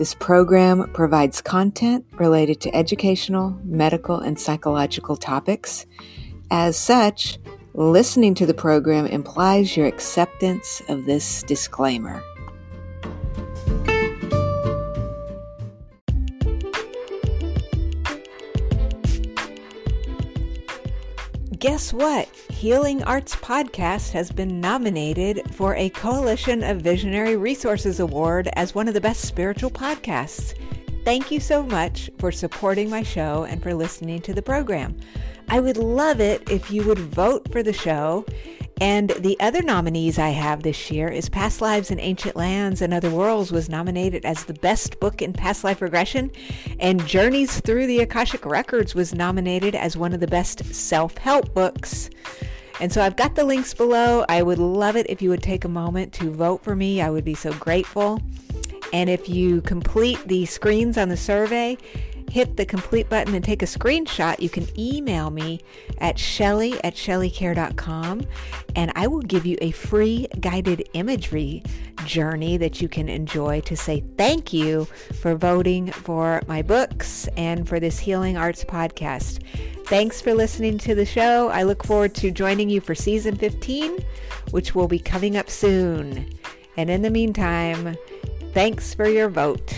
This program provides content related to educational, medical, and psychological topics. As such, listening to the program implies your acceptance of this disclaimer. Guess what? Healing Arts Podcast has been nominated for a Coalition of Visionary Resources Award as one of the best spiritual podcasts. Thank you so much for supporting my show and for listening to the program. I would love it if you would vote for the show and the other nominees I have this year is Past Lives in Ancient Lands and Other Worlds was nominated as the best book in past life regression, and Journeys Through the Akashic Records was nominated as one of the best self-help books. And so I've got the links below. I would love it if you would take a moment to vote for me. I would be so grateful. And if you complete the screens on the survey, hit the complete button and take a screenshot, you can email me at shelly at shelleykerr.com and I will give you a free guided imagery journey that you can enjoy to say thank you for voting for my books and for this Healing Arts podcast. Thanks for listening to the show. I look forward to joining you for season 15, which will be coming up soon. And in the meantime, thanks for your vote.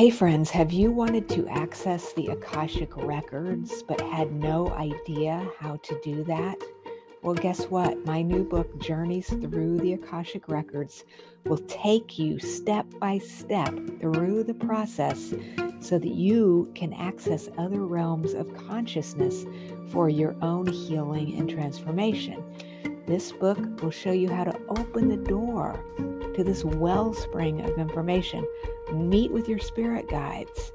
Hey friends, have you wanted to access the Akashic Records but had no idea how to do that? Well, guess what? My new book, Journeys Through the Akashic Records, will take you step by step through the process so that you can access other realms of consciousness for your own healing and transformation. This book will show you how to open the door to this wellspring of information. Meet with your spirit guides.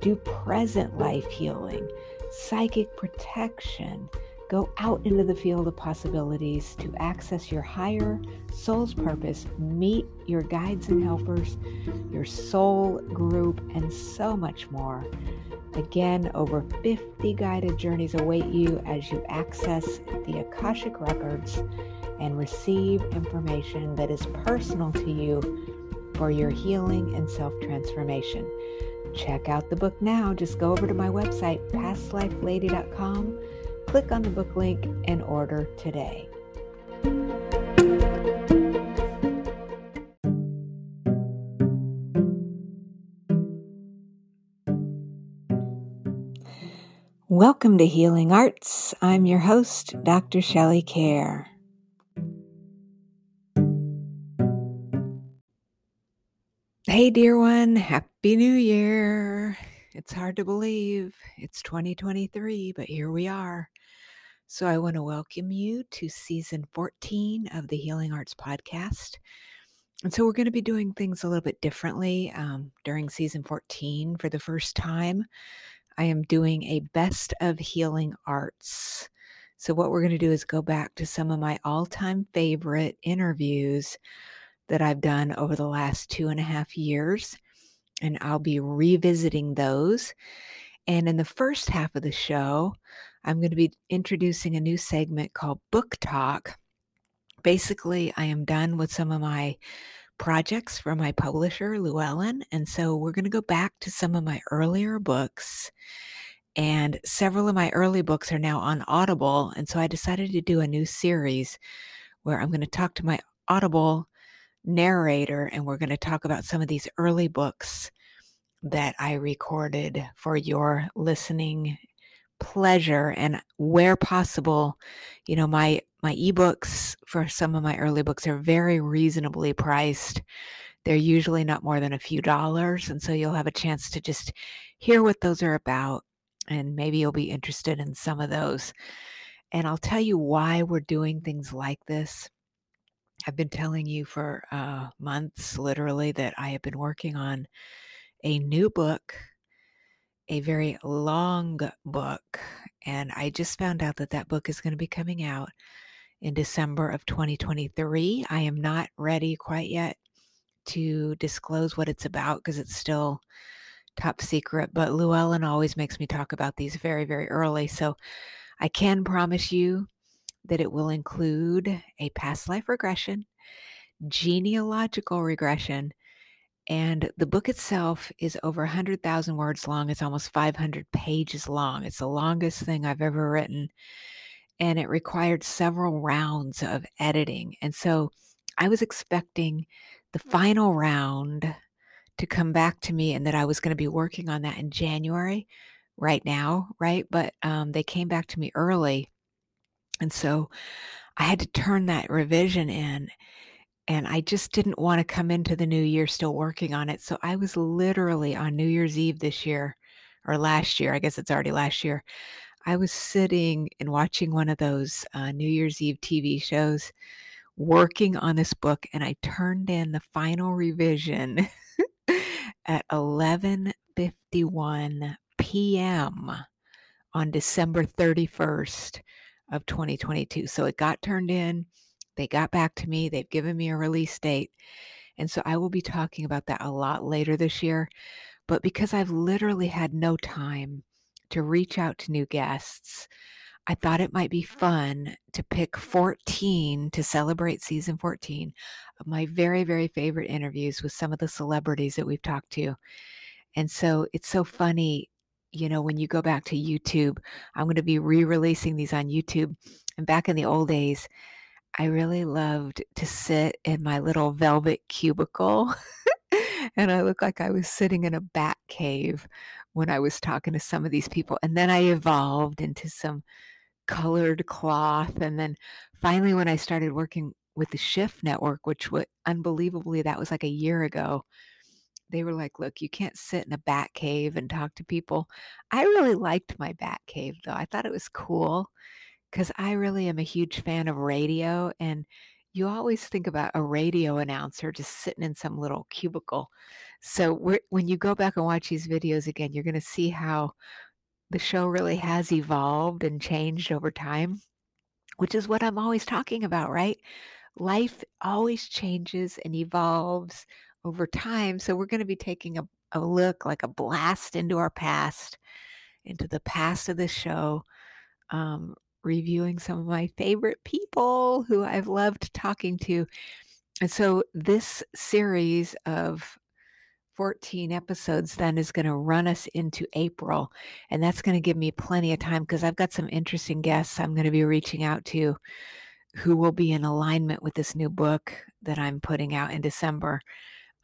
Do present life healing, psychic protection. Go out into the field of possibilities to access your higher soul's purpose. Meet your guides and helpers, your soul group, and so much more. Again, over 50 guided journeys await you as you access the Akashic Records and receive information that is personal to you for your healing and self transformation. Check out the book now. Just go over to my website, pastlifelady.com, click on the book link, and order today. Welcome to Healing Arts. I'm your host, Dr. Shelley Kerr. Hey, dear one, Happy New Year. It's hard to believe it's 2023, but here we are. So, I want to welcome you to season 14 of the Healing Arts Podcast. And so, we're going to be doing things a little bit differently um, during season 14 for the first time. I am doing a best of healing arts. So, what we're going to do is go back to some of my all time favorite interviews that I've done over the last two and a half years. And I'll be revisiting those. And in the first half of the show, I'm going to be introducing a new segment called Book Talk. Basically, I am done with some of my projects for my publisher, Llewellyn. And so we're going to go back to some of my earlier books. And several of my early books are now on Audible. And so I decided to do a new series where I'm going to talk to my Audible narrator, and we're going to talk about some of these early books that I recorded for your listening pleasure and where possible you know my my ebooks for some of my early books are very reasonably priced. They're usually not more than a few dollars and so you'll have a chance to just hear what those are about and maybe you'll be interested in some of those. And i'll tell you why we're doing things like this i've been telling you for uh, months literally that i have been working on a new book a very long book. And I just found out that that book is going to be coming out in December of 2023. I am not ready quite yet to disclose what it's about because it's still top secret. But Llewellyn always makes me talk about these very, very early. So I can promise you that it will include a past life regression, genealogical regression, and the book itself is over 100,000 words long. It's almost 500 pages long. It's the longest thing I've ever written. And it required several rounds of editing. And so I was expecting the final round to come back to me and that I was going to be working on that in January right now, right? But um, they came back to me early. And so I had to turn that revision in and I just didn't want to come into the new year still working on it. So I was literally on New Year's Eve this year or last year, I guess it's already last year. I was sitting and watching one of those uh, New Year's Eve TV shows, working on this book, and I turned in the final revision at 11:51 p.m. on December 31st of 2022. So it got turned in they got back to me. They've given me a release date. And so I will be talking about that a lot later this year. But because I've literally had no time to reach out to new guests, I thought it might be fun to pick 14 to celebrate season 14 of my very, very favorite interviews with some of the celebrities that we've talked to. And so it's so funny, you know, when you go back to YouTube, I'm going to be re releasing these on YouTube. And back in the old days, I really loved to sit in my little velvet cubicle. and I looked like I was sitting in a bat cave when I was talking to some of these people. And then I evolved into some colored cloth. And then finally, when I started working with the Shift Network, which was unbelievably, that was like a year ago, they were like, look, you can't sit in a bat cave and talk to people. I really liked my bat cave, though. I thought it was cool because I really am a huge fan of radio. And you always think about a radio announcer just sitting in some little cubicle. So when you go back and watch these videos again, you're going to see how the show really has evolved and changed over time, which is what I'm always talking about, right? Life always changes and evolves over time. So we're going to be taking a, a look like a blast into our past, into the past of this show. Um, reviewing some of my favorite people who I've loved talking to. And so this series of 14 episodes then is going to run us into April. And that's going to give me plenty of time because I've got some interesting guests I'm going to be reaching out to who will be in alignment with this new book that I'm putting out in December.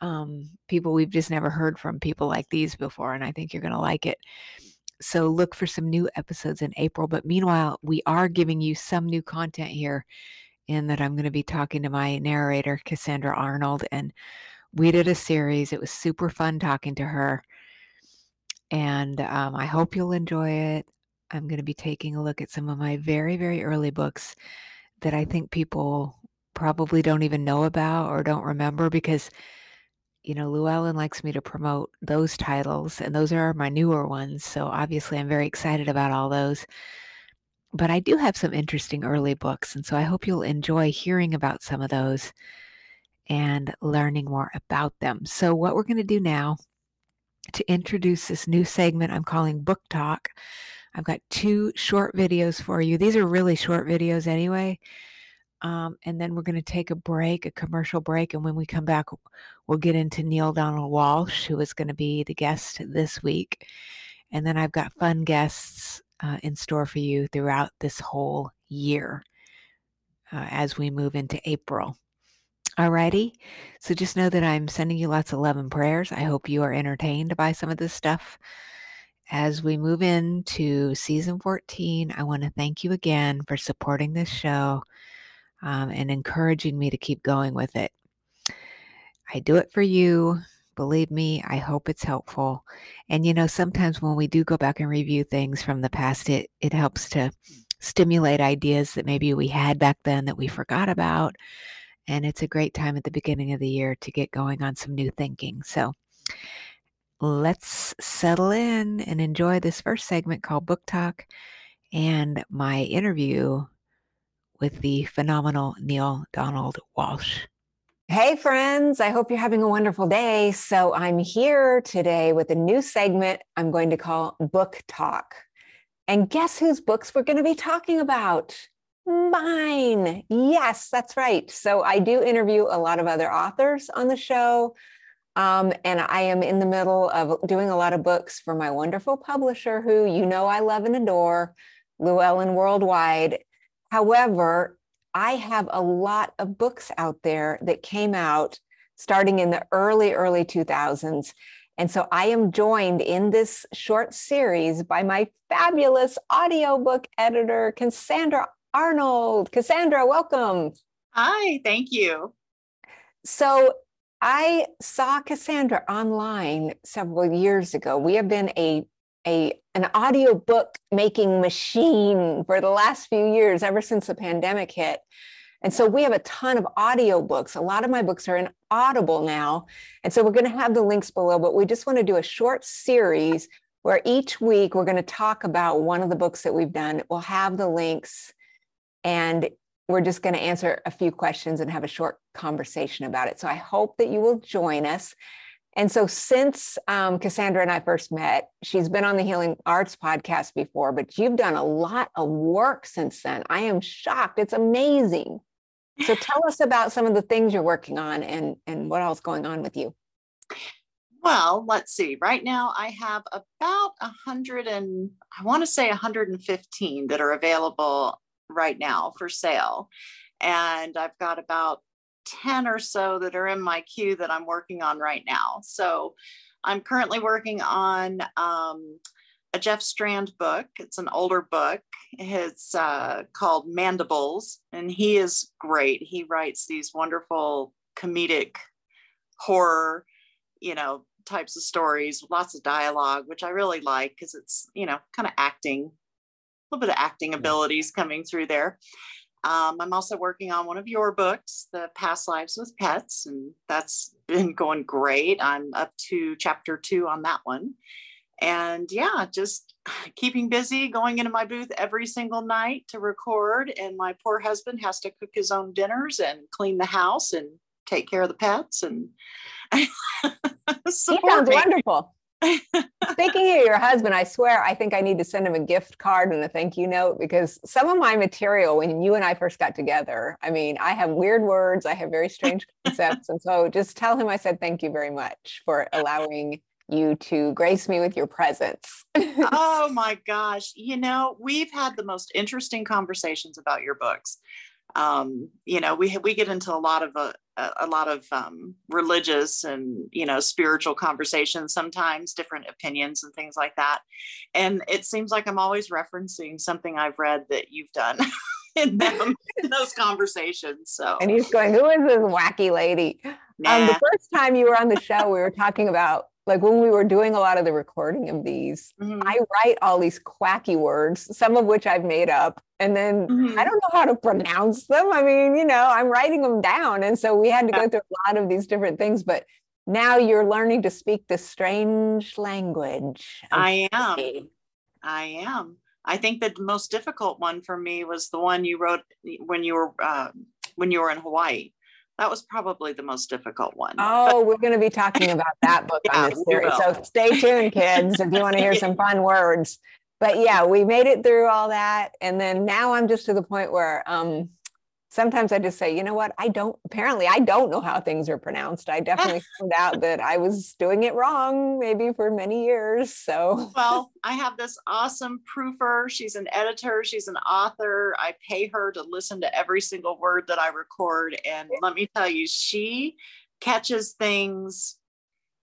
Um, people we've just never heard from people like these before, and I think you're going to like it. So look for some new episodes in April. But meanwhile, we are giving you some new content here in that I'm going to be talking to my narrator, Cassandra Arnold. And we did a series. It was super fun talking to her. And um, I hope you'll enjoy it. I'm going to be taking a look at some of my very, very early books that I think people probably don't even know about or don't remember because you know, Llewellyn likes me to promote those titles, and those are my newer ones. So obviously, I'm very excited about all those. But I do have some interesting early books, and so I hope you'll enjoy hearing about some of those and learning more about them. So, what we're going to do now to introduce this new segment I'm calling Book Talk, I've got two short videos for you. These are really short videos anyway. Um, and then we're going to take a break, a commercial break. And when we come back, we'll get into Neale Donald Walsch, who is going to be the guest this week. And then I've got fun guests uh, in store for you throughout this whole year uh, as we move into April. Alrighty. So just know that I'm sending you lots of love and prayers. I hope you are entertained by some of this stuff. As we move into season 14, I want to thank you again for supporting this show um, and encouraging me to keep going with it. I do it for you. Believe me, I hope it's helpful. And you know, sometimes when we do go back and review things from the past, it it helps to stimulate ideas that maybe we had back then that we forgot about and it's a great time at the beginning of the year to get going on some new thinking. So let's settle in and enjoy this first segment called Book Talk and my interview with the phenomenal Neale Donald Walsch. Hey, friends, I hope you're having a wonderful day. So, I'm here today with a new segment I'm going to call Book Talk. And guess whose books we're going to be talking about? Mine. Yes, that's right. So I do interview a lot of other authors on the show. Um, and I am in the middle of doing a lot of books for my wonderful publisher, who you know I love and adore, Llewellyn Worldwide. However, I have a lot of books out there that came out starting in the early, early 2000s. And so I am joined in this short series by my fabulous audiobook editor, Cassandra Arnold. Cassandra, welcome. Hi, thank you. So I saw Cassandra online several years ago. We have been a a an audiobook making machine for the last few years, ever since the pandemic hit. And so we have a ton of audiobooks. A lot of my books are in Audible now. And so we're going to have the links below, but we just want to do a short series where each week we're going to talk about one of the books that we've done. We'll have the links and we're just going to answer a few questions and have a short conversation about it. So I hope that you will join us. And so, since um, Cassandra and I first met, she's been on the Healing Arts podcast before, but you've done a lot of work since then. I am shocked. It's amazing. So, tell us about some of the things you're working on and, and what else going on with you. Well, let's see. Right now, I have about a hundred and I want to say 115 that are available right now for sale. And I've got about 10 or so that are in my queue that I'm working on right now. So I'm currently working on um, a Jeff Strand book. It's an older book. It's uh, called Mandibles, and he is great. He writes these wonderful comedic horror, you know, types of stories, lots of dialogue, which I really like because it's, you know, kind of acting a little bit of acting abilities coming through there. Um, I'm also working on one of your books, The Past Lives with Pets, and that's been going great. I'm up to chapter two on that one. And yeah, just keeping busy, going into my booth every single night to record. And my poor husband has to cook his own dinners and clean the house and take care of the pets. And he sounds me. wonderful. Speaking of your husband, I swear I think I need to send him a gift card and a thank you note because some of my material, when you and I first got together, I mean, I have weird words, I have very strange concepts. And so just tell him I said thank you very much for allowing you to grace me with your presence. oh my gosh. You know, we've had the most interesting conversations about your books um, you know we we get into a lot of uh, a, a lot of um, religious and you know spiritual conversations sometimes different opinions and things like that and it seems like i'm always referencing something i've read that you've done in, them, in those conversations so and he's going who is this wacky lady nah. um, the first time you were on the show we were talking about like when we were doing a lot of the recording of these, mm-hmm. I write all these quacky words, some of which I've made up. And then mm-hmm. I don't know how to pronounce them. I mean, you know, I'm writing them down. And so we had to go through a lot of these different things. But now you're learning to speak this strange language. I am. I am. I think the most difficult one for me was the one you wrote when you were uh, when you were in Hawaii that was probably the most difficult one. Oh, we're going to be talking about that book yeah, on this series. So stay tuned, kids, if you want to hear some fun words. But yeah, we made it through all that. And then now I'm just to the point where um, sometimes I just say, you know what? I don't, apparently, I don't know how things are pronounced. I definitely found out that I was doing it wrong maybe for many years. So, well, I have this awesome proofer. She's an editor, she's an author. I pay her to listen to every single word that I record. And let me tell you, she catches things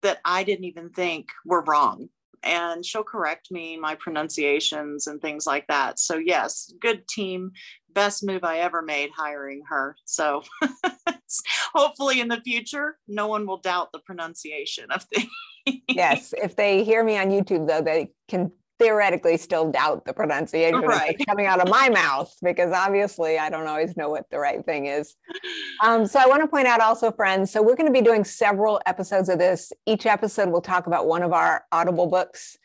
that I didn't even think were wrong and she'll correct me my pronunciations and things like that. So yes good team best move i ever made hiring her. So hopefully in the future no one will doubt the pronunciation of things. Yes if they hear me on youtube though they can theoretically still doubt the pronunciation right. coming out of my mouth because obviously I don't always know what the right thing is. Um, so I want to point out also, friends, so we're going to be doing several episodes of this. Each episode will talk about one of our Audible books.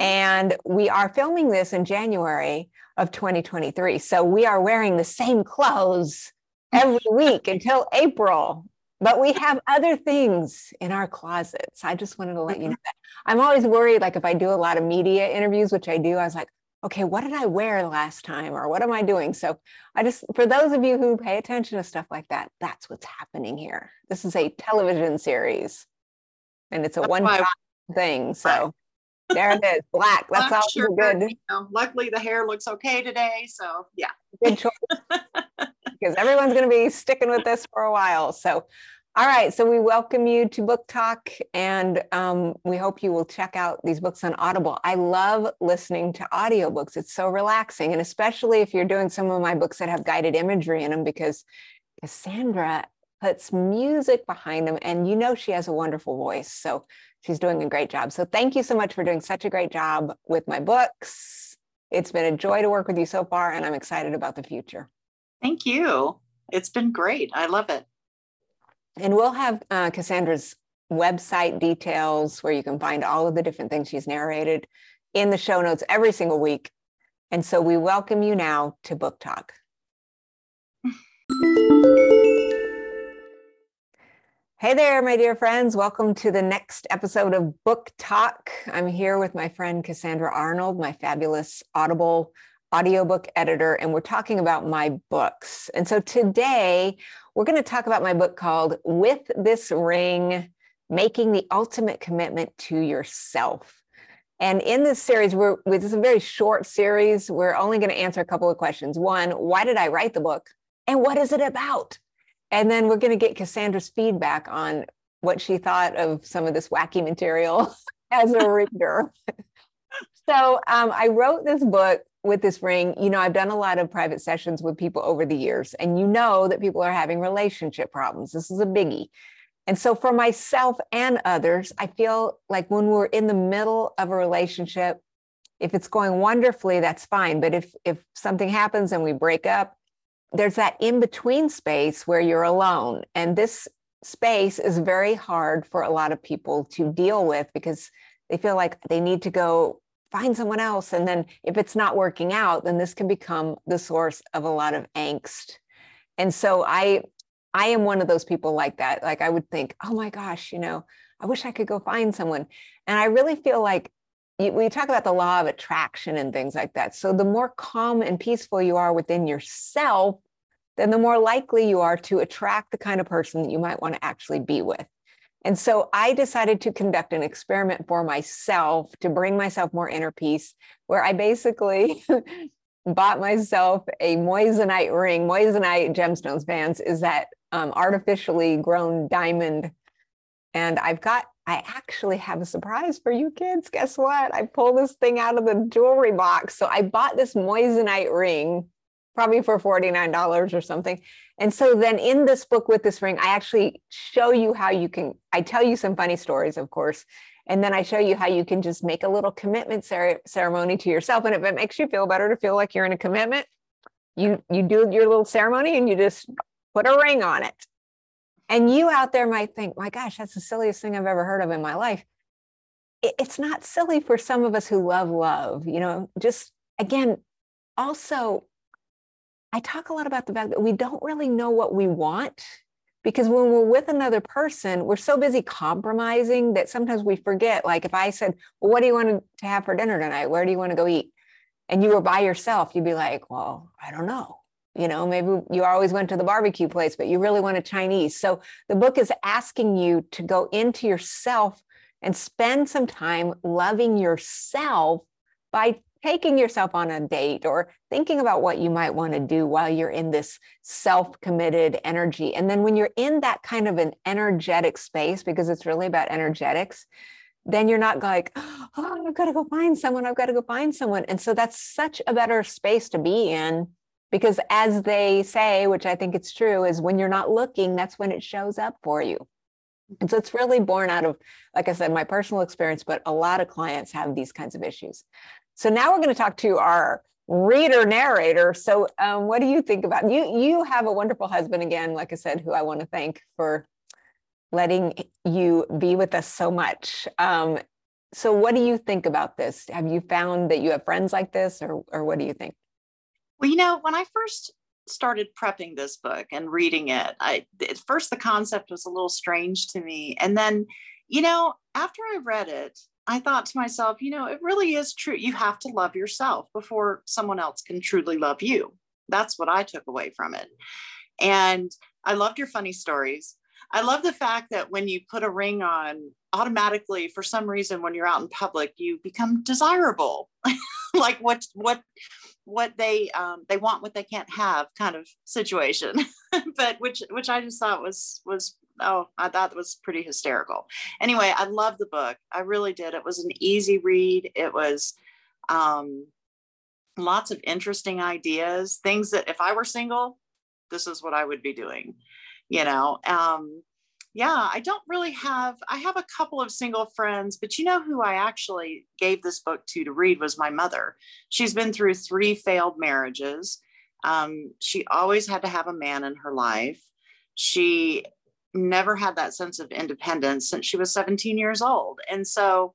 And we are filming this in January of 2023. So we are wearing the same clothes every week until April but we have other things in our closets. I just wanted to let you mm-hmm. know that. I'm always worried, like if I do a lot of media interviews, which I do, I was like, okay, what did I wear last time or what am I doing? So I just, for those of you who pay attention to stuff like that, that's what's happening here. This is a television series and it's a one time thing. So there it is, black. That's all sure, good. You know, luckily the hair looks okay today. So yeah. Good choice. because everyone's going to be sticking with this for a while. So all right, so we welcome you to Book Talk, and um, we hope you will check out these books on Audible. I love listening to audiobooks, it's so relaxing, and especially if you're doing some of my books that have guided imagery in them, because Cassandra puts music behind them, and you know she has a wonderful voice. So she's doing a great job. So thank you so much for doing such a great job with my books. It's been a joy to work with you so far, and I'm excited about the future. Thank you. It's been great. I love it. And we'll have uh, Cassandra's website details where you can find all of the different things she's narrated in the show notes every single week. And so we welcome you now to Book Talk. Hey there, my dear friends. Welcome to the next episode of Book Talk. I'm here with my friend Cassandra Arnold, my fabulous Audible audiobook editor, and we're talking about my books. And so today we're going to talk about my book called With This Ring Making the Ultimate Commitment to Yourself. And in this series, we're with this is a very short series. We're only going to answer a couple of questions. One, why did I write the book? And what is it about? And then we're going to get Cassandra's feedback on what she thought of some of this wacky material as a reader. so um, I wrote this book with this ring, you know, I've done a lot of private sessions with people over the years, and you know that people are having relationship problems. This is a biggie. And so, for myself and others, I feel like when we're in the middle of a relationship, if it's going wonderfully, that's fine. But if if something happens and we break up, there's that in between space where you're alone. And this space is very hard for a lot of people to deal with because they feel like they need to go find someone else. And then if it's not working out, then this can become the source of a lot of angst. And so I I am one of those people like that. Like I would think, oh my gosh, you know, I wish I could go find someone. And I really feel like we talk about the law of attraction and things like that. So the more calm and peaceful you are within yourself, then the more likely you are to attract the kind of person that you might want to actually be with. And so I decided to conduct an experiment for myself to bring myself more inner peace, where I basically bought myself a moissanite ring. Moissanite gemstones fans is that um, artificially grown diamond. And I've got, I actually have a surprise for you kids. Guess what? I pulled this thing out of the jewelry box. So I bought this moissanite ring probably for $49 or something. And so then in this book with this ring, I actually show you how you can, I tell you some funny stories, of course. And then I show you how you can just make a little commitment cer- ceremony to yourself. And if it makes you feel better to feel like you're in a commitment, you you do your little ceremony and you just put a ring on it. And you out there might think, my gosh, that's the silliest thing I've ever heard of in my life. It, it's not silly for some of us who love love, you know, just again, also I talk a lot about the fact that we don't really know what we want because when we're with another person, we're so busy compromising that sometimes we forget. Like if I said, Well, what do you want to have for dinner tonight? Where do you want to go eat? And you were by yourself, you'd be like, Well, I don't know. you know maybe you always went to the barbecue place but you really wanted chinese so the book is asking you to go into yourself and spend some time loving yourself by taking yourself on a date or thinking about what you might want to do while you're in this self-committed energy. And then when you're in that kind of an energetic space because it's really about energetics then you're not like oh i've got to go find someone i've got to go find someone. And so that's such a better space to be in because as they say which i think it's true is when you're not looking that's when it shows up for you. And so it's really born out of like i said my personal experience but a lot of clients have these kinds of issues so now we're going to talk to our reader narrator. So um, what do you think about you you have a wonderful husband again like i said who i want to thank for letting you be with us so much. Um, so what do you think about this? Have you found that you have friends like this or or what do you think? Well, you know, when I first started prepping this book and reading it, I at first the concept was a little strange to me. And then, you know, after I read it, I thought to myself, you know, it really is true. You have to love yourself before someone else can truly love you. That's what I took away from it. And I loved your funny stories. I love the fact that when you put a ring on, automatically, for some reason, when you're out in public, you become desirable. like what what what they um, they want what they can't have kind of situation but which which i just thought was was oh i thought that was pretty hysterical anyway i love the book i really did it was an easy read it was um, lots of interesting ideas things that if i were single this is what i would be doing you know um, yeah, I don't really have, I have a couple of single friends, but you know who I actually gave this book to to read was my mother. She's been through three failed marriages. Um, she always had to have a man in her life. She never had that sense of independence since she was 17 years old. And so,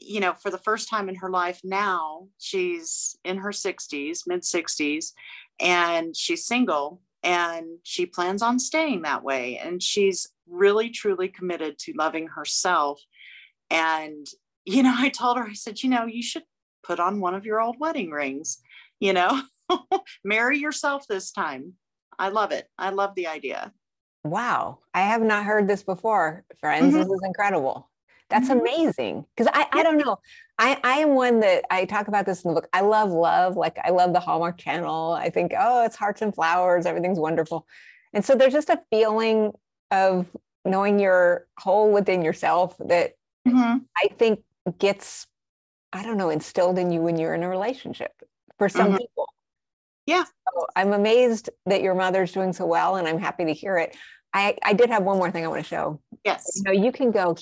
you know, for the first time in her life now, she's in her 60s, mid 60s, and she's single and she plans on staying that way. And she's really truly committed to loving herself. And, you know, I told her, I said, you know, you should put on one of your old wedding rings, you know, marry yourself this time. I love it. I love the idea. Wow. I have not heard this before, friends. Mm-hmm. This is incredible. That's mm-hmm. amazing. Because I, I don't know. I, I am one that I talk about this in the book. I love love. Like I love the Hallmark channel. I think, oh, it's hearts and flowers. Everything's wonderful. And so there's just a feeling of knowing you're whole within yourself that mm-hmm. I think gets, I don't know, instilled in you when you're in a relationship for some mm-hmm. people. Yeah. So I'm amazed that your mother's doing so well and I'm happy to hear it. I, I did have one more thing I want to show. Yes. You know, you can go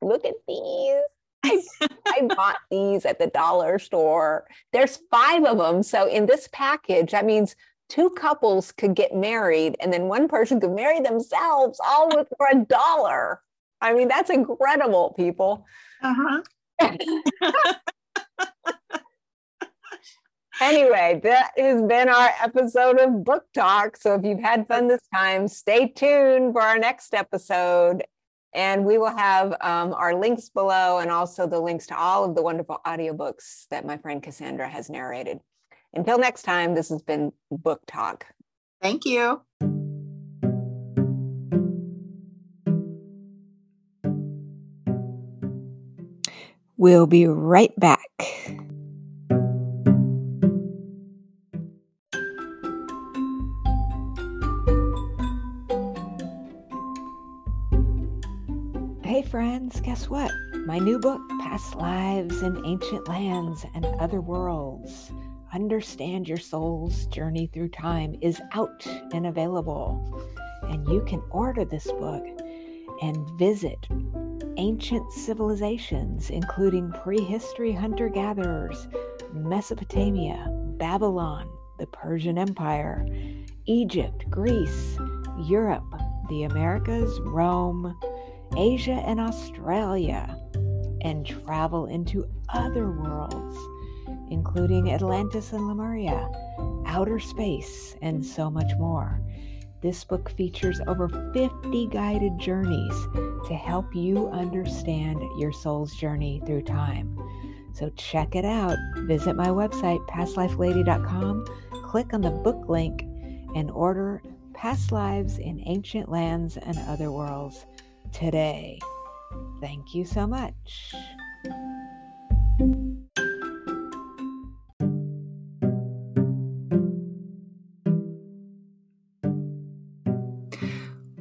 look at these. I, I bought these at the dollar store. There's five of them. So in this package, that means two couples could get married and then one person could marry themselves all with for a dollar. I mean, that's incredible, people. Uh-huh. anyway, that has been our episode of Book Talk. So if you've had fun this time, stay tuned for our next episode. And we will have um, our links below and also the links to all of the wonderful audiobooks that my friend Cassandra has narrated. Until next time, this has been Book Talk. Thank you. We'll be right back. Guess what? My new book, Past Lives in Ancient Lands and Other Worlds Understand Your Soul's Journey Through Time is out and available. And you can order this book and visit ancient civilizations, including prehistory hunter gatherers, Mesopotamia, Babylon, the Persian Empire, Egypt, Greece, Europe, the Americas, Rome, Asia, and Australia, and travel into other worlds including Atlantis and Lemuria, outer space, and so much more. This book features over 50 guided journeys to help you understand your soul's journey through time. So check it out. Visit my website, pastlifelady.com, click on the book link, and order past lives in ancient lands and other worlds today. Thank you so much.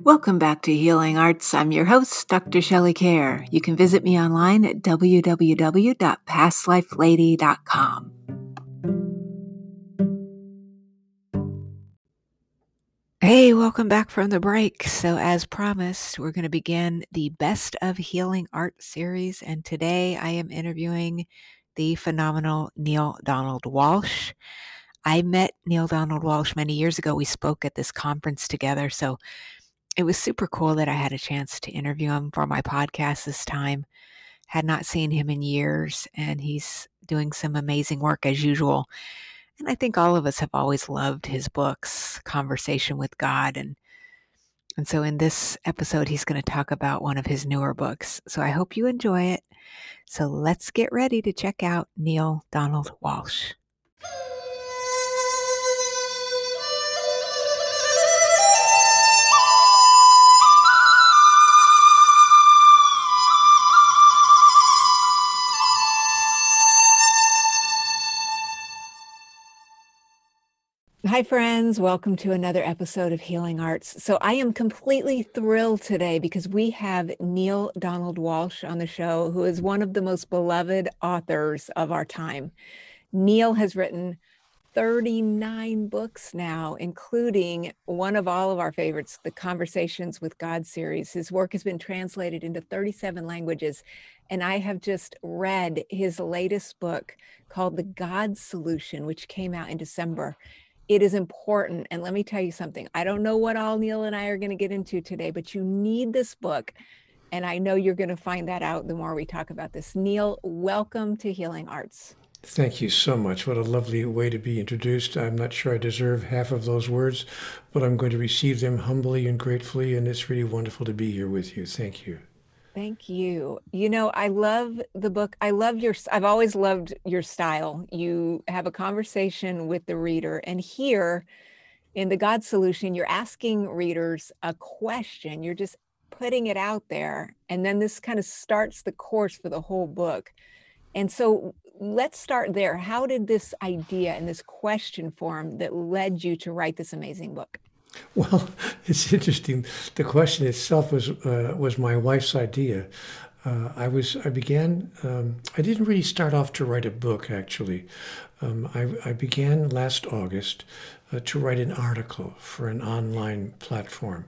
Welcome back to Healing Arts. I'm your host, Dr. Shelley Kerr. You can visit me online at www.pastlifelady.com. Hey, welcome back from the break. So, as promised, we're going to begin the Best of Healing Art series. And today I am interviewing the phenomenal Neale Donald Walsch. I met Neale Donald Walsch many years ago. We spoke at this conference together. So, it was super cool that I had a chance to interview him for my podcast this time. Had not seen him in years, and he's doing some amazing work as usual. And I think all of us have always loved his books, Conversation with God. And, and so in this episode, he's going to talk about one of his newer books. So I hope you enjoy it. So let's get ready to check out Neale Donald Walsch. Hi, friends. Welcome to another episode of Healing Arts. So, I am completely thrilled today because we have Neale Donald Walsch on the show, who is one of the most beloved authors of our time. Neale has written 39 books now, including one of all of our favorites, the Conversations with God series. His work has been translated into 37 languages. And I have just read his latest book called The God Solution, which came out in December it is important. And let me tell you something I don't know what all Neale and I are going to get into today, but you need this book. And I know you're going to find that out the more we talk about this. Neale, welcome to Healing Arts. Thank you so much. What a lovely way to be introduced. I'm not sure I deserve half of those words, but I'm going to receive them humbly and gratefully. And it's really wonderful to be here with you. Thank you. Thank you. You know, I love the book. I love your, I've always loved your style. You have a conversation with the reader. And here in the God Solution, you're asking readers a question. You're just putting it out there. And then this kind of starts the course for the whole book. And so let's start there. How did this idea and this question form that led you to write this amazing book? Well, it's interesting. The question itself was uh, was my wife's idea. Uh, I was I began. Um, I didn't really start off to write a book. Actually, um, I, I, began last August uh, to write an article for an online platform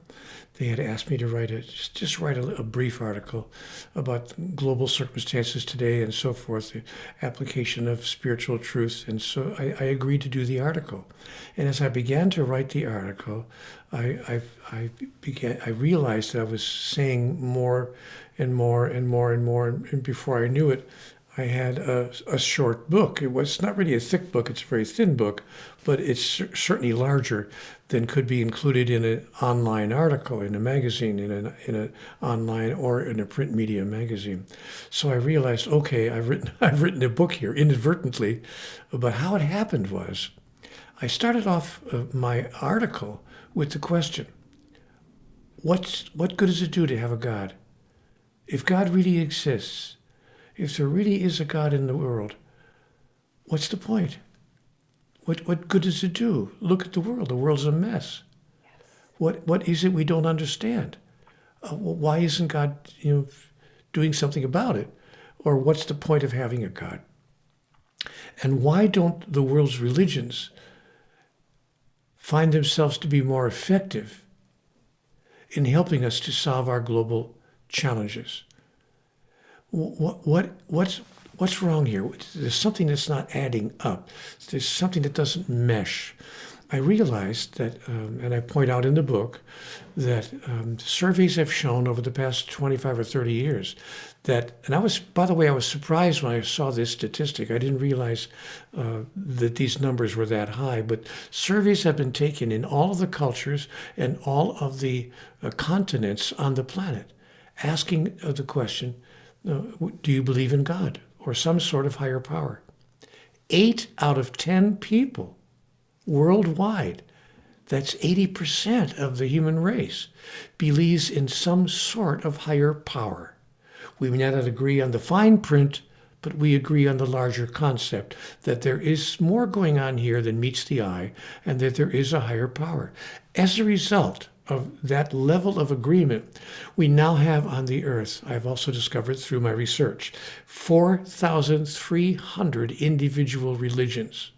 they had asked me to write a just, write a, a, brief article about global circumstances today and so forth, the application of spiritual truth. And so I, I agreed to do the article. And as I began to write the article, I, I, I began I realized that I was saying more and more and more and more. And before I knew it, I had a, a short book. It was not really a thick book, it's a very thin book, but it's certainly larger than could be included in an online article, in a magazine, in an in online or in a print media magazine. So I realized, okay, I've written I've written a book here inadvertently, but how it happened was, I started off uh, my article with the question, what's what good does it do to have a God? If God really exists, if there really is a God in the world, what's the point? What, what good does it do? Look at the world. The world's a mess. Yes. What, what is it we don't understand? Uh, why isn't God you know, doing something about it? Or what's the point of having a God? And why don't the world's religions find themselves to be more effective in helping us to solve our global challenges? What, what what's what's wrong here? There's something that's not adding up. There's something that doesn't mesh. I realized that, um, and I point out in the book, that um, surveys have shown over the past 25 or 30 years that, and I was, by the way, I was surprised when I saw this statistic. I didn't realize uh, that these numbers were that high, but surveys have been taken in all of the cultures and all of the uh, continents on the planet, asking uh, the question do you believe in God or some sort of higher power? Eight out of 10 people worldwide that's 80% of the human race, believes in some sort of higher power. We may not agree on the fine print, but we agree on the larger concept that there is more going on here than meets the eye and that there is a higher power. As a result of that level of agreement, we now have on the earth, I've also discovered through my research, 4,300 individual religions.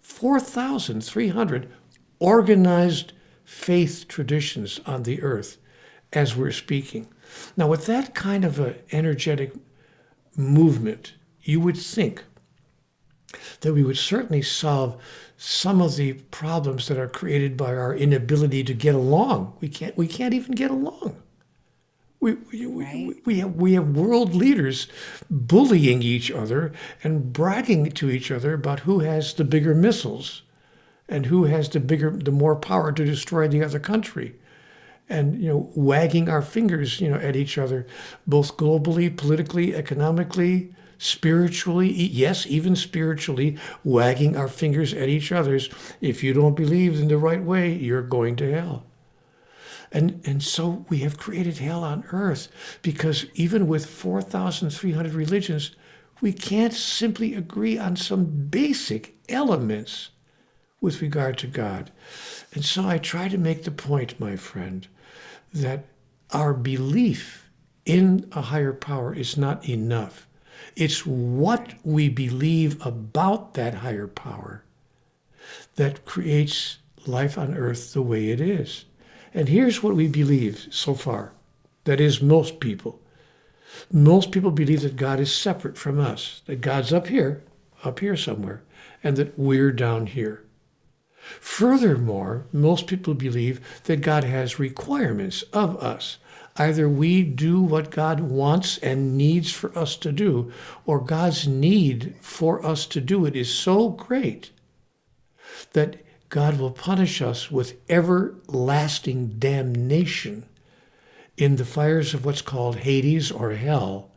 4,300 organized faith traditions on the earth as we're speaking. Now, with that kind of an energetic movement, you would think that we would certainly solve some of the problems that are created by our inability to get along. We can't we can't even get along. We, we, right. we, we, have, we have world leaders bullying each other and bragging to each other about who has the bigger missiles and who has the bigger the more power to destroy the other country and you know wagging our fingers you know at each other both globally politically economically spiritually yes even spiritually wagging our fingers at each other's if you don't believe in the right way you're going to hell and and so we have created hell on earth because even with 4300 religions we can't simply agree on some basic elements with regard to God. And so I try to make the point, my friend, that our belief in a higher power is not enough. It's what we believe about that higher power that creates life on earth the way it is. And here's what we believe so far that is, most people. Most people believe that God is separate from us, that God's up here, up here somewhere, and that we're down here. Furthermore, most people believe that God has requirements of us. Either we do what God wants and needs for us to do, or God's need for us to do it is so great that God will punish us with everlasting damnation in the fires of what's called Hades or hell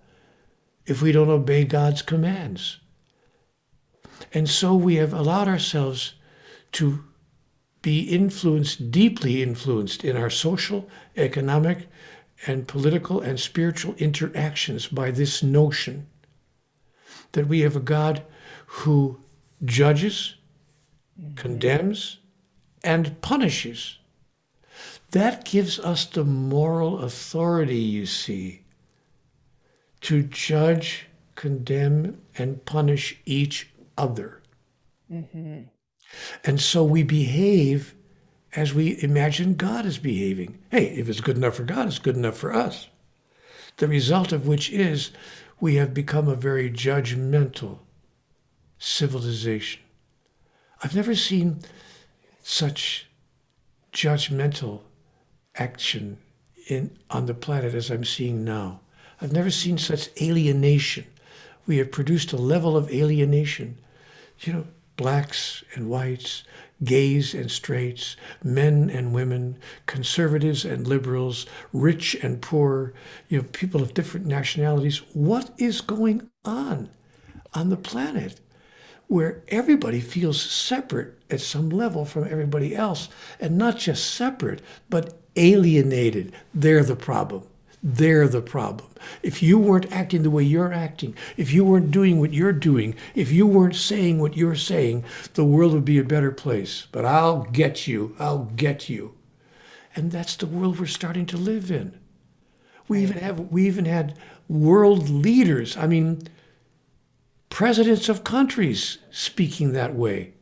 if we don't obey God's commands. And so we have allowed ourselves to be influenced, deeply influenced in our social, economic, and political and spiritual interactions by this notion that we have a God who judges, condemns, and punishes. That gives us the moral authority, you see, to judge, condemn, and punish each other. Mm-hmm. And so we behave as we imagine God is behaving. Hey, if it's good enough for God, it's good enough for us. The result of which is we have become a very judgmental civilization. I've never seen such judgmental action in, on the planet as I'm seeing now. I've never seen such alienation. We have produced a level of alienation. You know, blacks and whites, gays and straights, men and women, conservatives and liberals, rich and poor, you know, people of different nationalities. What is going on on the planet where everybody feels separate at some level from everybody else and not just separate, but alienated? They're the problem. They're the problem. If you weren't acting the way you're acting, if you weren't doing what you're doing, if you weren't saying what you're saying, the world would be a better place. But I'll get you. I'll get you. And that's the world we're starting to live in. We even have we even had world leaders. I mean, presidents of countries speaking that way.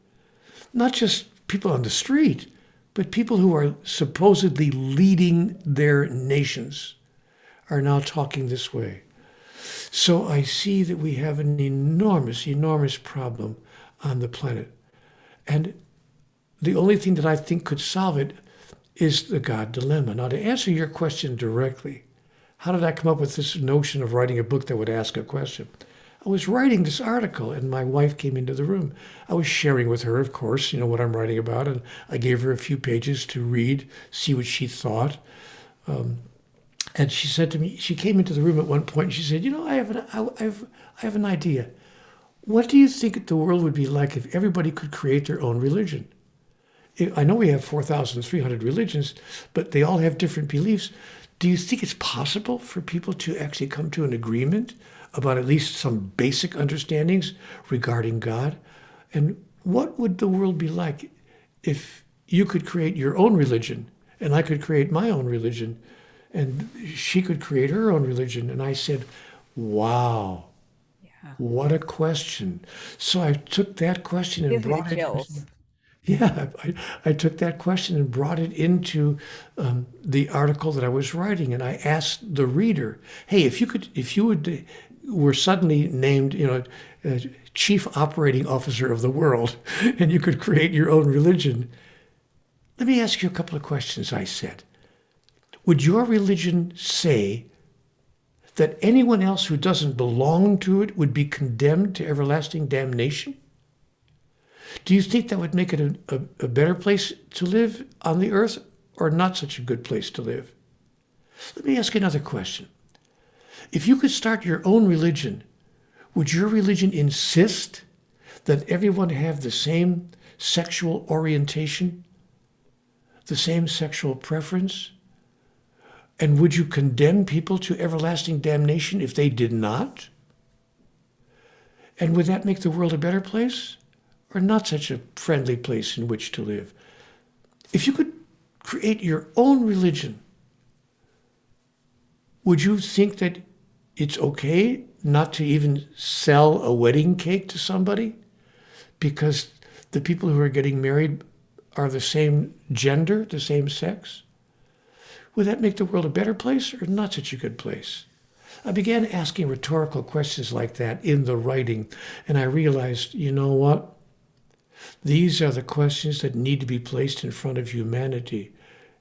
Not just people on the street, but people who are supposedly leading their nations are now talking this way. So I see that we have an enormous, enormous problem on the planet. And the only thing that I think could solve it is the God dilemma. Now, to answer your question directly, how did I come up with this notion of writing a book that would ask a question? I was writing this article and my wife came into the room. I was sharing with her, of course, you know, what I'm writing about, and I gave her a few pages to read, see what she thought. Um, and she said to me, she came into the room at one point and she said, You know, I have an, I have, I have an idea. What do you think the world would be like if everybody could create their own religion? I know we have 4,300 religions, but they all have different beliefs. Do you think it's possible for people to actually come to an agreement about at least some basic understandings regarding God? And what would the world be like if you could create your own religion and I could create my own religion and she could create her own religion? And I said, wow. What a question. So I took that question and brought it. Yeah, I, I took that question and brought it into um, the article that I was writing, and I asked the reader, "Hey, if you could, if you would, were suddenly named, you know, uh, chief operating officer of the world, and you could create your own religion, let me ask you a couple of questions." I said, "Would your religion say that anyone else who doesn't belong to it would be condemned to everlasting damnation? Do you think that would make it a, a, a, better place to live on the earth or not such a good place to live? Let me ask another question. If you could start your own religion, would your religion insist that everyone have the same sexual orientation, the same sexual preference, and would you condemn people to everlasting damnation if they did not? And would that make the world a better place or not such a friendly place in which to live? If you could create your own religion, would you think that it's okay not to even sell a wedding cake to somebody because the people who are getting married are the same gender, the same sex? Would that make the world a better place or not such a good place? I began asking rhetorical questions like that in the writing, and I realized, you know what? These are the questions that need to be placed in front of humanity,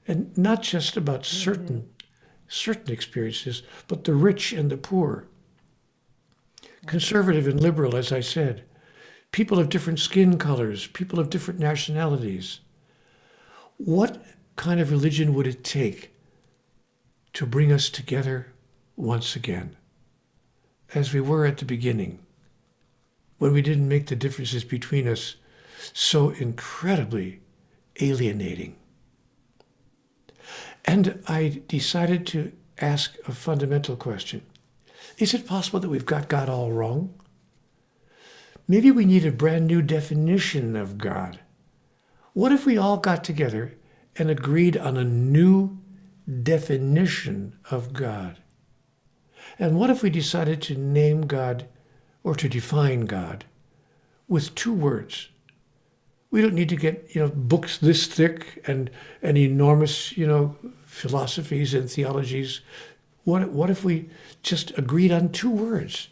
and not just about mm-hmm. certain mm-hmm. certain experiences, but the rich and the poor. Conservative and liberal, as I said, people of different skin colors, people of different nationalities. What kind of religion would it take to bring us together once again, as we were at the beginning, when we didn't make the differences between us so incredibly alienating. And I decided to ask a fundamental question Is it possible that we've got God all wrong? Maybe we need a brand new definition of God. What if we all got together and agreed on a new definition of God. And what if we decided to name God or to define God with two words? We don't need to get, you know, books this thick and, and enormous, you know, philosophies and theologies. What, what if we just agreed on two words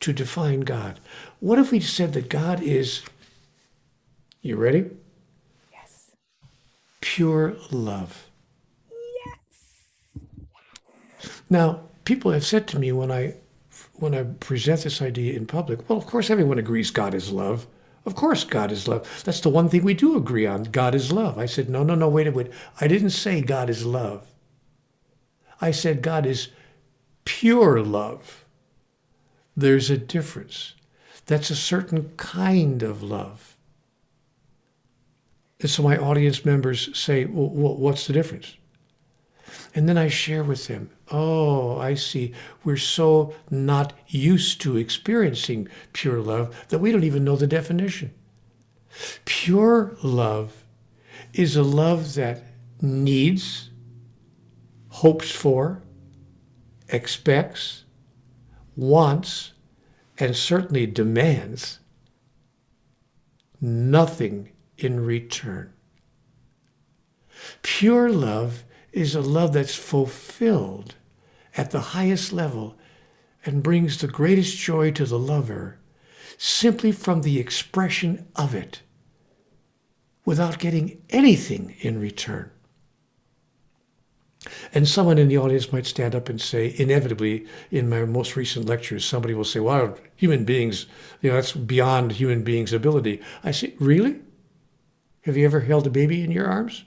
to define God? What if we said that God is, you ready? Yes. Pure love. Now, people have said to me when I when I present this idea in public, well, of course everyone agrees God is love. Of course God is love. That's the one thing we do agree on. God is love. I said, no, no, no, wait a minute. I didn't say God is love. I said God is pure love. There's a difference. That's a certain kind of love. And so my audience members say, well, what's the difference? And then I share with them, oh, I see. We're so not used to experiencing pure love that we don't even know the definition. Pure love is a love that needs, hopes for, expects, wants, and certainly demands nothing in return. Pure love is a love that's fulfilled at the highest level and brings the greatest joy to the lover simply from the expression of it without getting anything in return. And someone in the audience might stand up and say, inevitably, in my most recent lectures, somebody will say, well, human beings, you know, that's beyond human beings' ability. I say, really? Have you ever held a baby in your arms?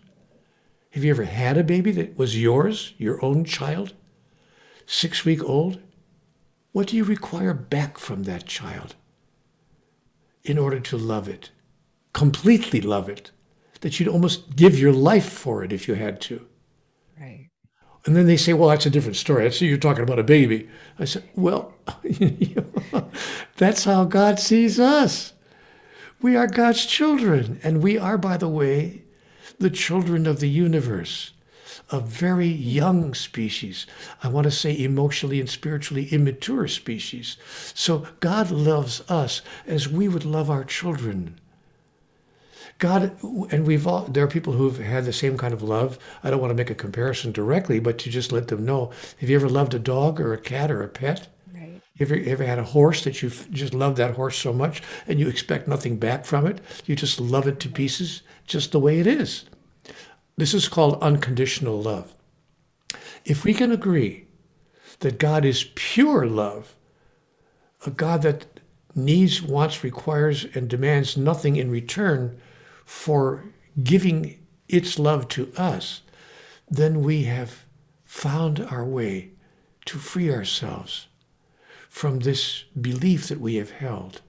Have you ever had a baby that was yours, your own child, six week old? What do you require back from that child in order to love it, completely love it? that you'd almost give your life for it if you had to. Right. And then they say, well, that's a different story. I see you're talking about a baby. I said, well, that's how God sees us. We are God's children. And we are, by the way, the children of the universe, a very young species. I want to say emotionally and spiritually immature species. So God loves us as we would love our children. God, and we've all, there are people who've had the same kind of love. I don't want to make a comparison directly, but to just let them know. Have you ever loved a dog or a cat or a pet? Right. Have you ever had a horse that you just love that horse so much and you expect nothing back from it? You just love it to pieces, just the way it is. This is called unconditional love. If we can agree that God is pure love, a God that needs, wants, requires, and demands nothing in return, for giving its love to us, then we have found our way to free ourselves from this belief that we have held.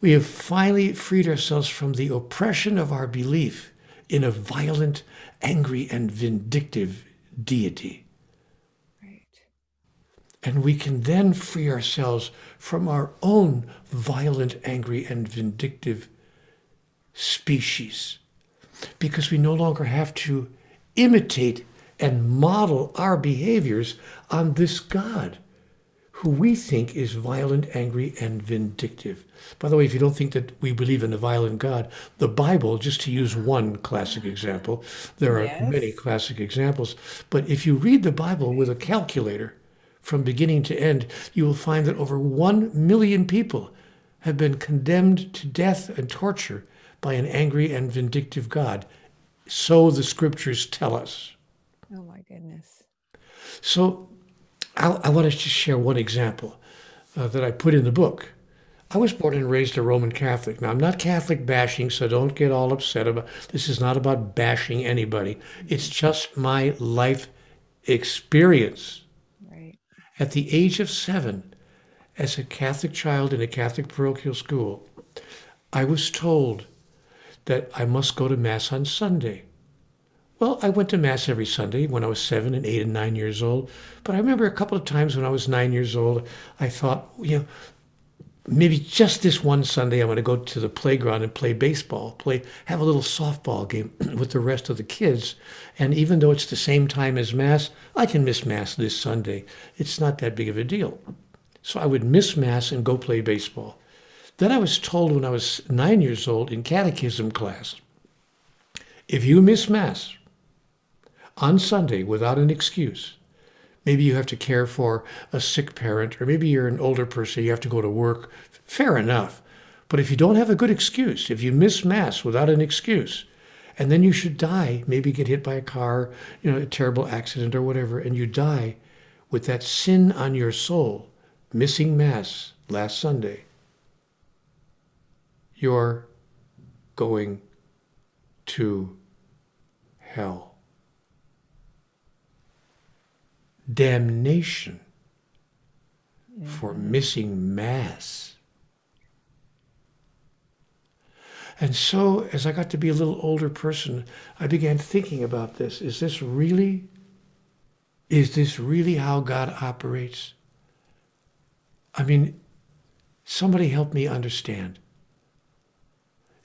We have finally freed ourselves from the oppression of our belief in a violent, angry, and vindictive deity. Right. And we can then free ourselves from our own violent, angry, and vindictive species because we no longer have to imitate and model our behaviors on this God who we think is violent, angry, and vindictive. By the way, if you don't think that we believe in a violent God, the Bible, just to use one classic example, there are Yes. many classic examples, but if you read the Bible with a calculator from beginning to end, you will find that over one million people have been condemned to death and torture by an angry and vindictive God. So the scriptures tell us. Oh my goodness. So I, I want to just share one example uh, that I put in the book. I was born and raised a Roman Catholic. Now, I'm not Catholic bashing, so don't get all upset about this. Is not about bashing anybody. It's just my life experience. Right. At the age of seven, as a Catholic child in a Catholic parochial school, I was told that I must go to Mass on Sunday. Well, I went to Mass every Sunday when I was seven and eight and nine years old. But I remember a couple of times when I was nine years old, I thought, you know, maybe just this one Sunday I'm going to go to the playground and play baseball, play, have a little softball game with the rest of the kids. And even though it's the same time as Mass, I can miss Mass this Sunday. It's not that big of a deal. So I would miss Mass and go play baseball. Then I was told when I was nine years old in catechism class if you miss Mass on Sunday without an excuse, maybe you have to care for a sick parent, or maybe you're an older person, you have to go to work, fair enough. But if you don't have a good excuse, if you miss Mass without an excuse, and then you should die, maybe get hit by a car, you know, a terrible accident or whatever, and you die with that sin on your soul, missing Mass last Sunday, you're going to hell. Damnation for missing Mass. And so, as I got to be a little older person, I began thinking about this. Is this really, is this really how God operates? I mean, somebody help me understand.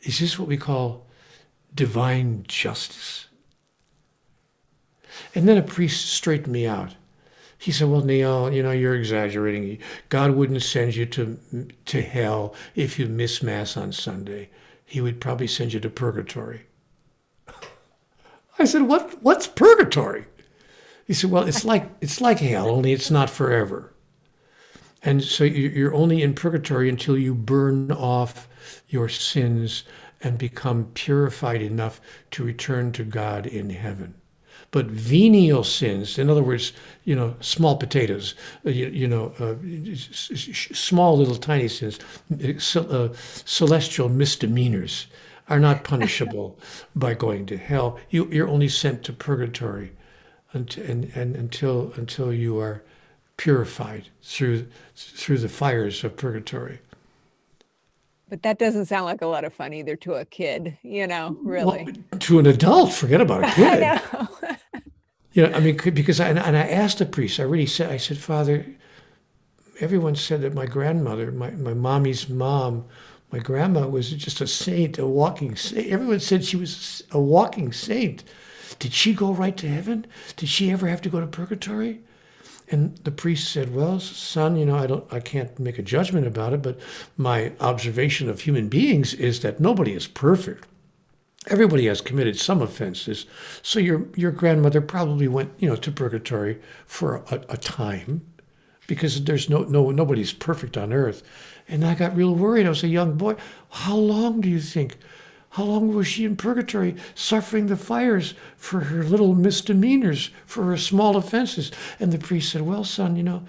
Is this what we call divine justice? And then a priest straightened me out. He said, "Well, Neale, you know you're exaggerating. God wouldn't send you to to hell if you miss mass on Sunday. He would probably send you to purgatory." I said, "What? What's purgatory?" He said, "Well, it's like it's like hell, only it's not forever. And so you- you're only in purgatory until you burn off your sins and become purified enough to return to God in heaven." But venial sins, in other words, you know, small potatoes, uh, you, you know, uh, small little tiny sins, uh, uh, celestial misdemeanors, are not punishable by going to hell. You, you're only sent to purgatory, and, and, and until until you are purified through through the fires of purgatory. But that doesn't sound like a lot of fun either to a kid, you know, really. Well, to an adult, forget about a kid. You know, I mean, because I, and I asked the priest, I really said, I said, Father, everyone said that my grandmother, my, my mommy's mom, my grandma was just a saint, a walking saint. Everyone said she was a walking saint. Did she go right to heaven? Did she ever have to go to purgatory? And the priest said, "Well, son, you know, I don't, I can't make a judgment about it, but my observation of human beings is that nobody is perfect. Everybody has committed some offenses. So your your grandmother probably went, you know, to purgatory for a, a time, because there's no no nobody's perfect on earth." And I got real worried. I was a young boy. How long do you think? How long was she in purgatory, suffering the fires for her little misdemeanors, for her small offenses? And the priest said, Well, son, you know,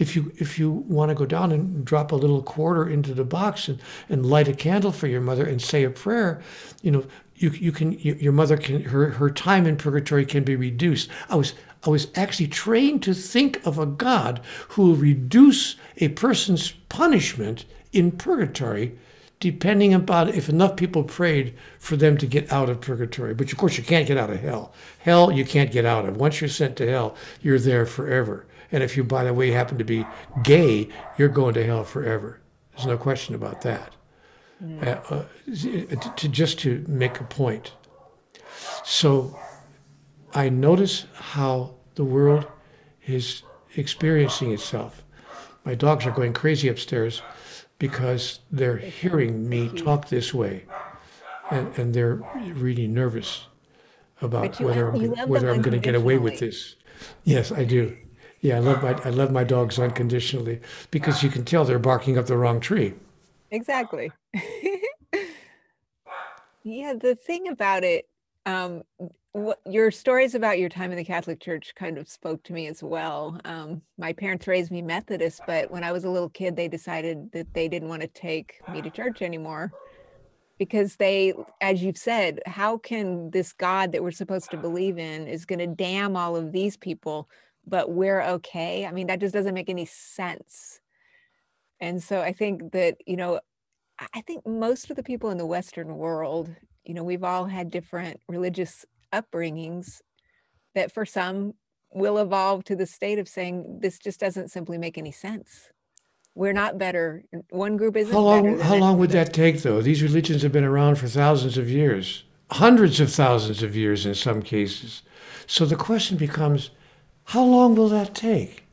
if you if you want to go down and drop a little quarter into the box and, and light a candle for your mother and say a prayer, you know, you you can you, your mother can her her time in purgatory can be reduced. I was I was actually trained to think of a God who will reduce a person's punishment in purgatory depending upon if enough people prayed for them to get out of purgatory. But of course, you can't get out of hell. Hell, you can't get out of. Once you're sent to hell, you're there forever. And if you, by the way, happen to be gay, you're going to hell forever. There's no question about that. Mm. Uh, uh, to just to make a point. So, I notice how the world is experiencing itself. My dogs are going crazy upstairs because they're hearing me talk this way, and, and they're really nervous about whether I'm, whether I'm going to get away with this. Yes, I do. Yeah, I love my I love my dogs unconditionally because you can tell they're barking up the wrong tree. Exactly. yeah, the thing about it, um, what, your stories about your time in the Catholic Church kind of spoke to me as well. Um, my parents raised me Methodist, but when I was a little kid, they decided that they didn't want to take me to church anymore because they, as you've said, how can this God that we're supposed to believe in is going to damn all of these people, but we're okay? I mean, that just doesn't make any sense. And so I think that, you know, I think most of the people in the Western world, you know, we've all had different religious upbringings that for some will evolve to the state of saying this just doesn't simply make any sense. We're not better. One group isn't. How long? how long would that take, though? These religions have been around for thousands of years, hundreds of thousands of years in some cases. So the question becomes, how long will that take?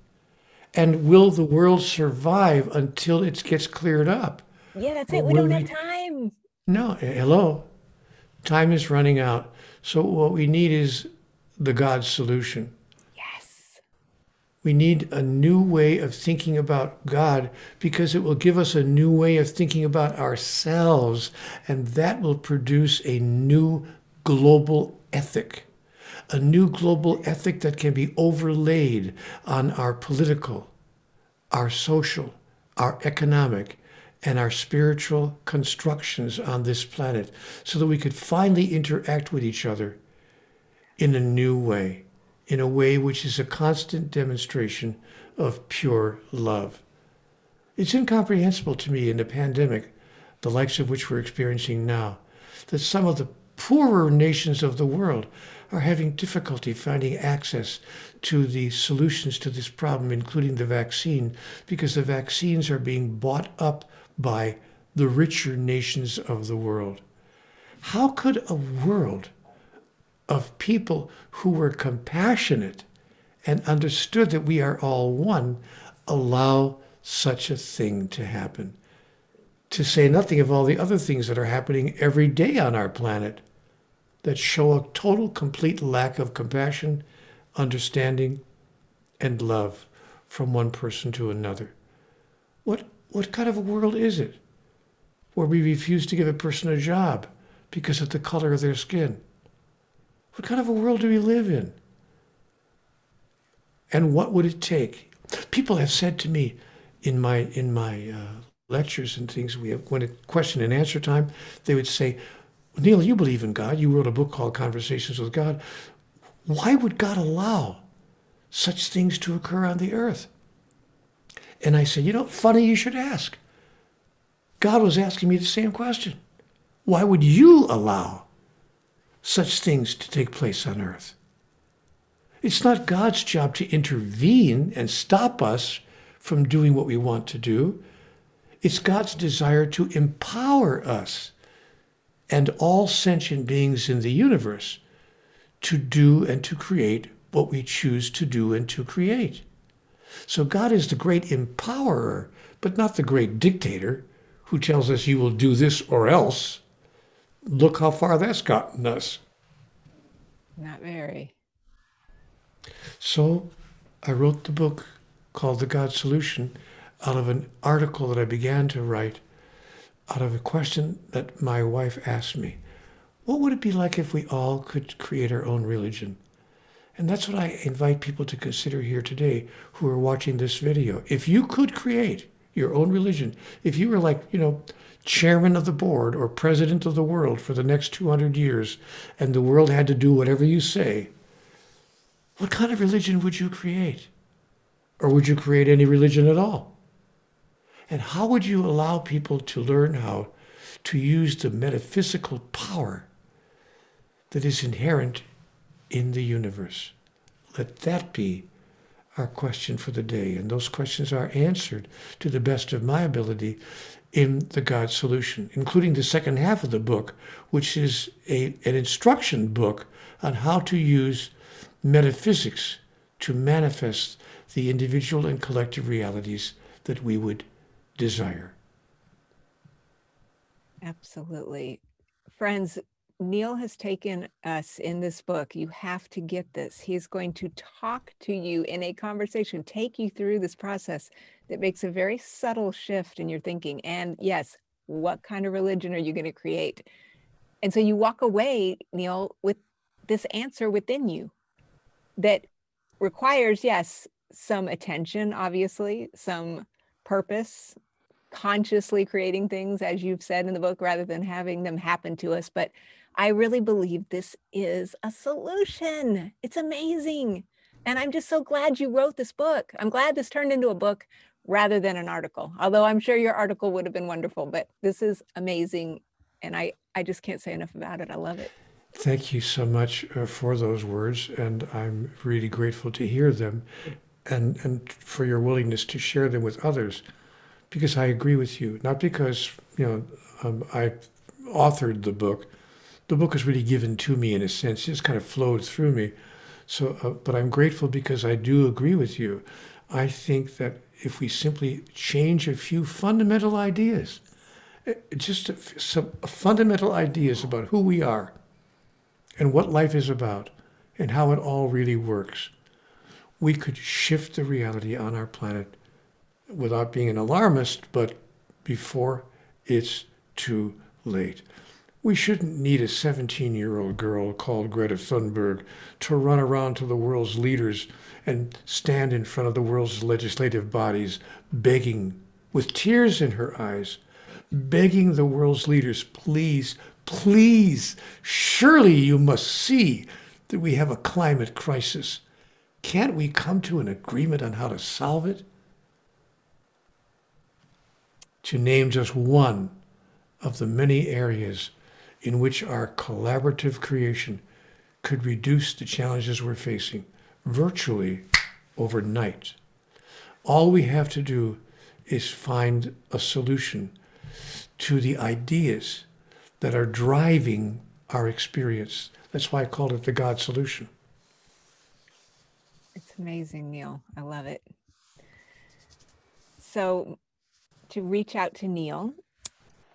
And will the world survive until it gets cleared up? Yeah, that's it. we don't have time. No, eh, hello. Time is running out. So what we need is the God solution. Yes. We need a new way of thinking about God because it will give us a new way of thinking about ourselves, and that will produce a new global ethic. A new global ethic that can be overlaid on our political, our social, our economic, and our spiritual constructions on this planet so that we could finally interact with each other in a new way, in a way which is a constant demonstration of pure love. It's incomprehensible to me in the pandemic, the likes of which we're experiencing now, that some of the poorer nations of the world are having difficulty finding access to the solutions to this problem, including the vaccine, because the vaccines are being bought up by the richer nations of the world. How could a world of people who were compassionate and understood that we are all one allow such a thing to happen? To say nothing of all the other things that are happening every day on our planet that show a total, complete lack of compassion, understanding, and love from one person to another. What what kind of a world is it where we refuse to give a person a job because of the color of their skin? What kind of a world do we live in? And what would it take? People have said to me in my in my uh, lectures and things we have when it question and answer time, they would say, Neale, you believe in God. You wrote a book called Conversations with God. Why would God allow such things to occur on the earth? And I said, You know, funny you should ask. God was asking me the same question. Why would you allow such things to take place on earth? It's not God's job to intervene and stop us from doing what we want to do. It's God's desire to empower us and all sentient beings in the universe to do and to create what we choose to do and to create. So God is the great empowerer, but not the great dictator who tells us you will do this or else. Look how far that's gotten us. Not very. So I wrote the book called The God Solution out of an article that I began to write out of a question that my wife asked me. What would it be like if we all could create our own religion? And that's what I invite people to consider here today who are watching this video. If you could create your own religion, if you were like, you know, chairman of the board or president of the world for the next 200 years and the world had to do whatever you say, what kind of religion would you create? Or would you create any religion at all? And how would you allow people to learn how to use the metaphysical power that is inherent in the universe? Let that be our question for the day. And those questions are answered to the best of my ability in the God Solution, including the second half of the book, which is a, an instruction book on how to use metaphysics to manifest the individual and collective realities that we would desire. Absolutely. Friends, Neale has taken us in this book. You have to get this. He's going to talk to you in a conversation, take you through this process that makes a very subtle shift in your thinking. And yes, what kind of religion are you going to create? And so you walk away, Neale, with this answer within you that requires, yes, some attention, obviously, some purpose, consciously creating things, as you've said in the book, rather than having them happen to us. But I really believe this is a solution. It's amazing. And I'm just so glad you wrote this book. I'm glad this turned into a book rather than an article. Although I'm sure your article would have been wonderful, but this is amazing. And I, I just can't say enough about it. I love it. Thank you so much uh, for those words. And I'm really grateful to hear them and, and for your willingness to share them with others because I agree with you. Not because, you know, um, I authored the book, the book is really given to me in a sense. It just kind of flowed through me. So, uh, but I'm grateful because I do agree with you. I think that if we simply change a few fundamental ideas, eh, just some fundamental ideas about who we are and what life is about and how it all really works, we could shift the reality on our planet without being an alarmist, but before it's too late. We shouldn't need a 17 year old girl called Greta Thunberg to run around to the world's leaders and stand in front of the world's legislative bodies begging, with tears in her eyes, begging the world's leaders, please, please, surely you must see that we have a climate crisis. Can't we come to an agreement on how to solve it? To name just one of the many areas in which our collaborative creation could reduce the challenges we're facing virtually overnight. All we have to do is find a solution to the ideas that are driving our experience. That's why I called it the God solution. It's amazing, Neale. I love it. So, to reach out to Neale,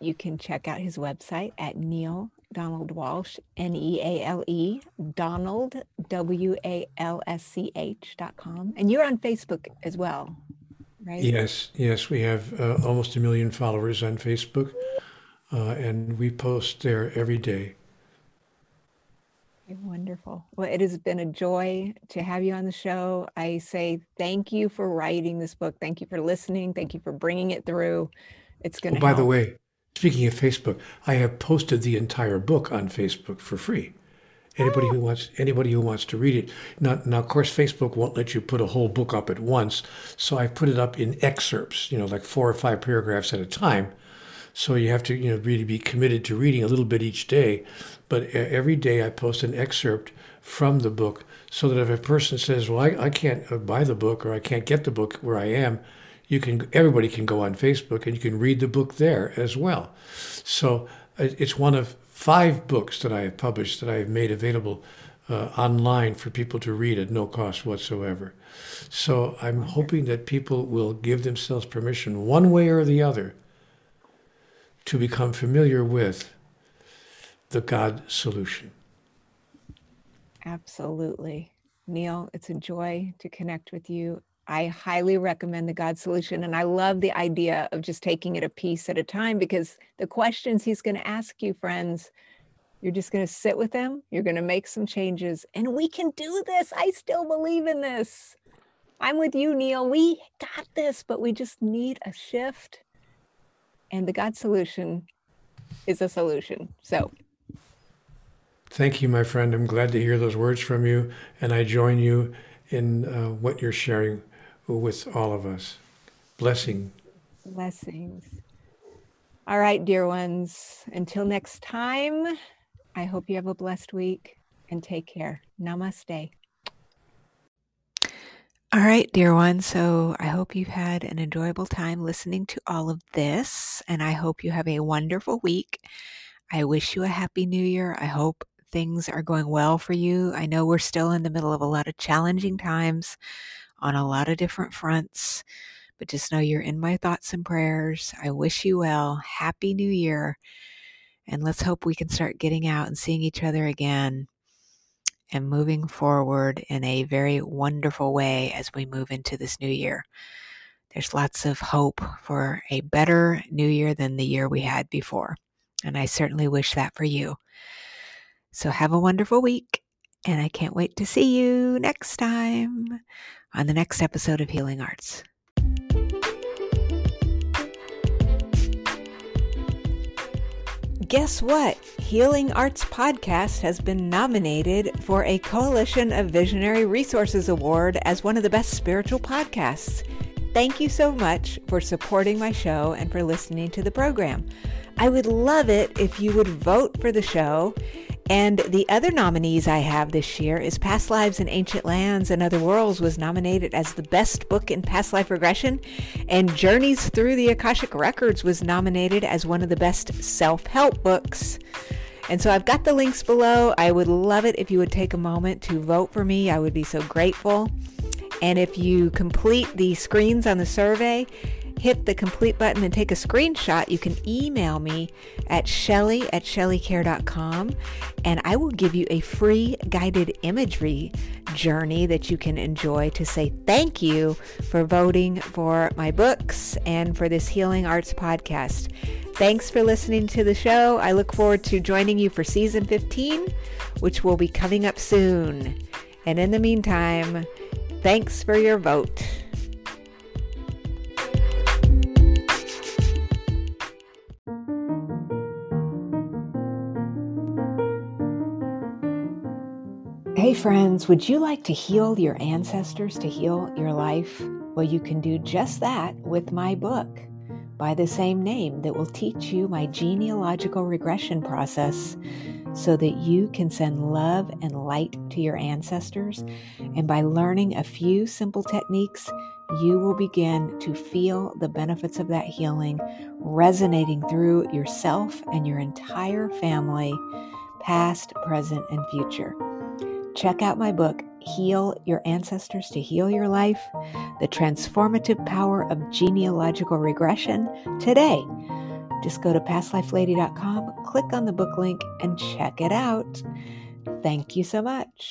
you can check out his website at Neale Donald Walsch, N E A L E, Donald, W A L S C H dot com. And you're on Facebook as well, right? Yes, yes. We have uh, almost a million followers on Facebook, uh, and we post there every day. Wonderful. Well, it has been a joy to have you on the show. I say thank you for writing this book. Thank you for listening. Thank you for bringing it through. It's going to. Oh, by the way, speaking of Facebook, I have posted the entire book on Facebook for free. Anybody oh. who wants anybody who wants to read it. Now, now, of course, Facebook won't let you put a whole book up at once, so I put it up in excerpts. You know, like four or five paragraphs at a time So you have to, you know, really be committed to reading a little bit each day. But every day I post an excerpt from the book so that if a person says, well, I, I can't uh, buy the book or I can't get the book where I am, you can, everybody can go on Facebook and you can read the book there as well. So uh, it's one of five books that I have published that I have made available uh, online for people to read at no cost whatsoever. So I'm hoping that people will give themselves permission, one way or the other, to become familiar with the God solution. Absolutely. Neale, it's a joy to connect with you. I highly recommend the God solution. And I love the idea of just taking it a piece at a time because the questions he's going to ask you, friends, you're just going to sit with them. You're going to make some changes. And we can do this. I still believe in this. I'm with you, Neale. We got this, but we just need a shift. And the God solution is a solution. So Thank you, my friend. I'm glad to hear those words from you, and I join you in uh, what you're sharing with all of us. Blessing. Blessings. All right, dear ones. Until next time, I hope you have a blessed week and take care. Namaste. All right, dear one. So I hope you've had an enjoyable time listening to all of this, and I hope you have a wonderful week. I wish you a happy new year. I hope things are going well for you. I know we're still in the middle of a lot of challenging times on a lot of different fronts, but just know you're in my thoughts and prayers. I wish you well. Happy New Year. And let's hope we can start getting out and seeing each other again and moving forward in a very wonderful way as we move into this new year. There's lots of hope for a better new year than the year we had before. And I certainly wish that for you. So have a wonderful week, and I can't wait to see you next time on the next episode of Healing Arts. Guess what? Healing Arts Podcast has been nominated for a Coalition of Visionary Resources Award as one of the best spiritual podcasts. Thank you so much for supporting my show and for listening to the program. I would love it if you would vote for the show and the other nominees I have this year is Past Lives in Ancient Lands and Other Worlds was nominated as the best book in past life regression, and Journeys Through the Akashic Records was nominated as one of the best self-help books. And so I've got the links below. I would love it if you would take a moment to vote for me. I would be so grateful. And if you complete the screens on the survey, hit the complete button and take a screenshot, you can email me at shelly at shelleykerr.com and I will give you a free guided imagery journey that you can enjoy to say thank you for voting for my books and for this Healing Arts podcast. Thanks for listening to the show. I look forward to joining you for season 15, which will be coming up soon. And in the meantime, thanks for your vote. Hey, friends, would you like to heal your ancestors to heal your life? Well, you can do just that with my book by the same name that will teach you my genealogical regression process so that you can send love and light to your ancestors. And by learning a few simple techniques, you will begin to feel the benefits of that healing resonating through yourself and your entire family, past, present, and future. Check out my book, Heal Your Ancestors to Heal Your Life The Transformative Power of Genealogical Regression today. Just go to pastlifelady.com, click on the book link, and check it out. Thank you so much.